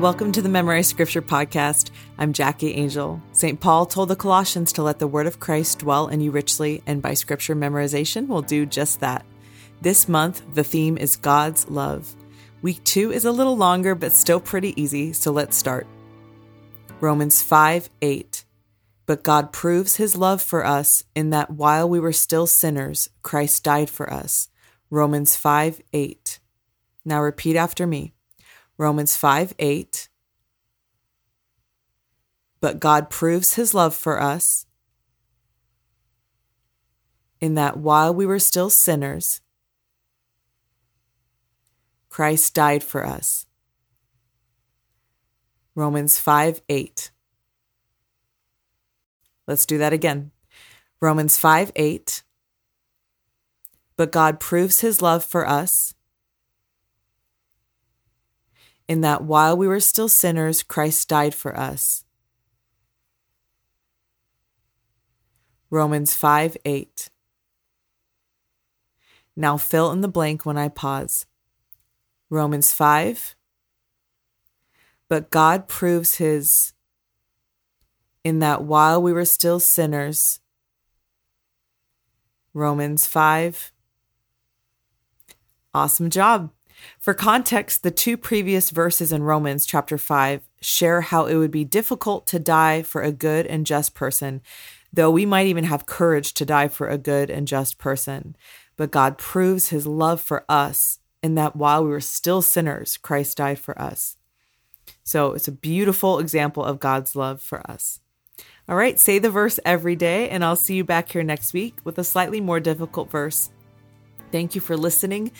Welcome to the Memorize Scripture podcast. I'm Jackie Angel. St. Paul told the Colossians to let the word of Christ dwell in you richly, and by scripture memorization, we'll do just that. This month, the theme is God's love. Week two is a little longer, but still pretty easy, so let's start. Romans 5 8. But God proves his love for us in that while we were still sinners, Christ died for us. Romans 5 8. Now repeat after me. Romans 5 8. But God proves his love for us in that while we were still sinners, Christ died for us. Romans 5 8. Let's do that again. Romans 5 8. But God proves his love for us in that while we were still sinners, Christ died for us. Romans 5 8. Now fill in the blank when I pause. Romans 5. But God proves his in that while we were still sinners. Romans 5. Awesome job. For context, the two previous verses in Romans chapter 5 share how it would be difficult to die for a good and just person, though we might even have courage to die for a good and just person. But God proves his love for us in that while we were still sinners, Christ died for us. So it's a beautiful example of God's love for us. All right, say the verse every day, and I'll see you back here next week with a slightly more difficult verse. Thank you for listening.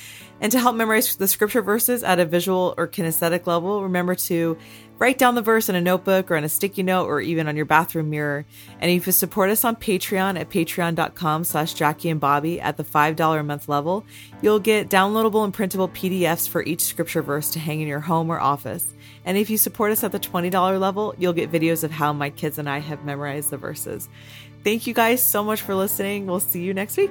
And to help memorize the scripture verses at a visual or kinesthetic level, remember to write down the verse in a notebook or on a sticky note or even on your bathroom mirror. And if you support us on Patreon at patreon.com slash Jackie and Bobby at the $5 a month level, you'll get downloadable and printable PDFs for each scripture verse to hang in your home or office. And if you support us at the $20 level, you'll get videos of how my kids and I have memorized the verses. Thank you guys so much for listening. We'll see you next week.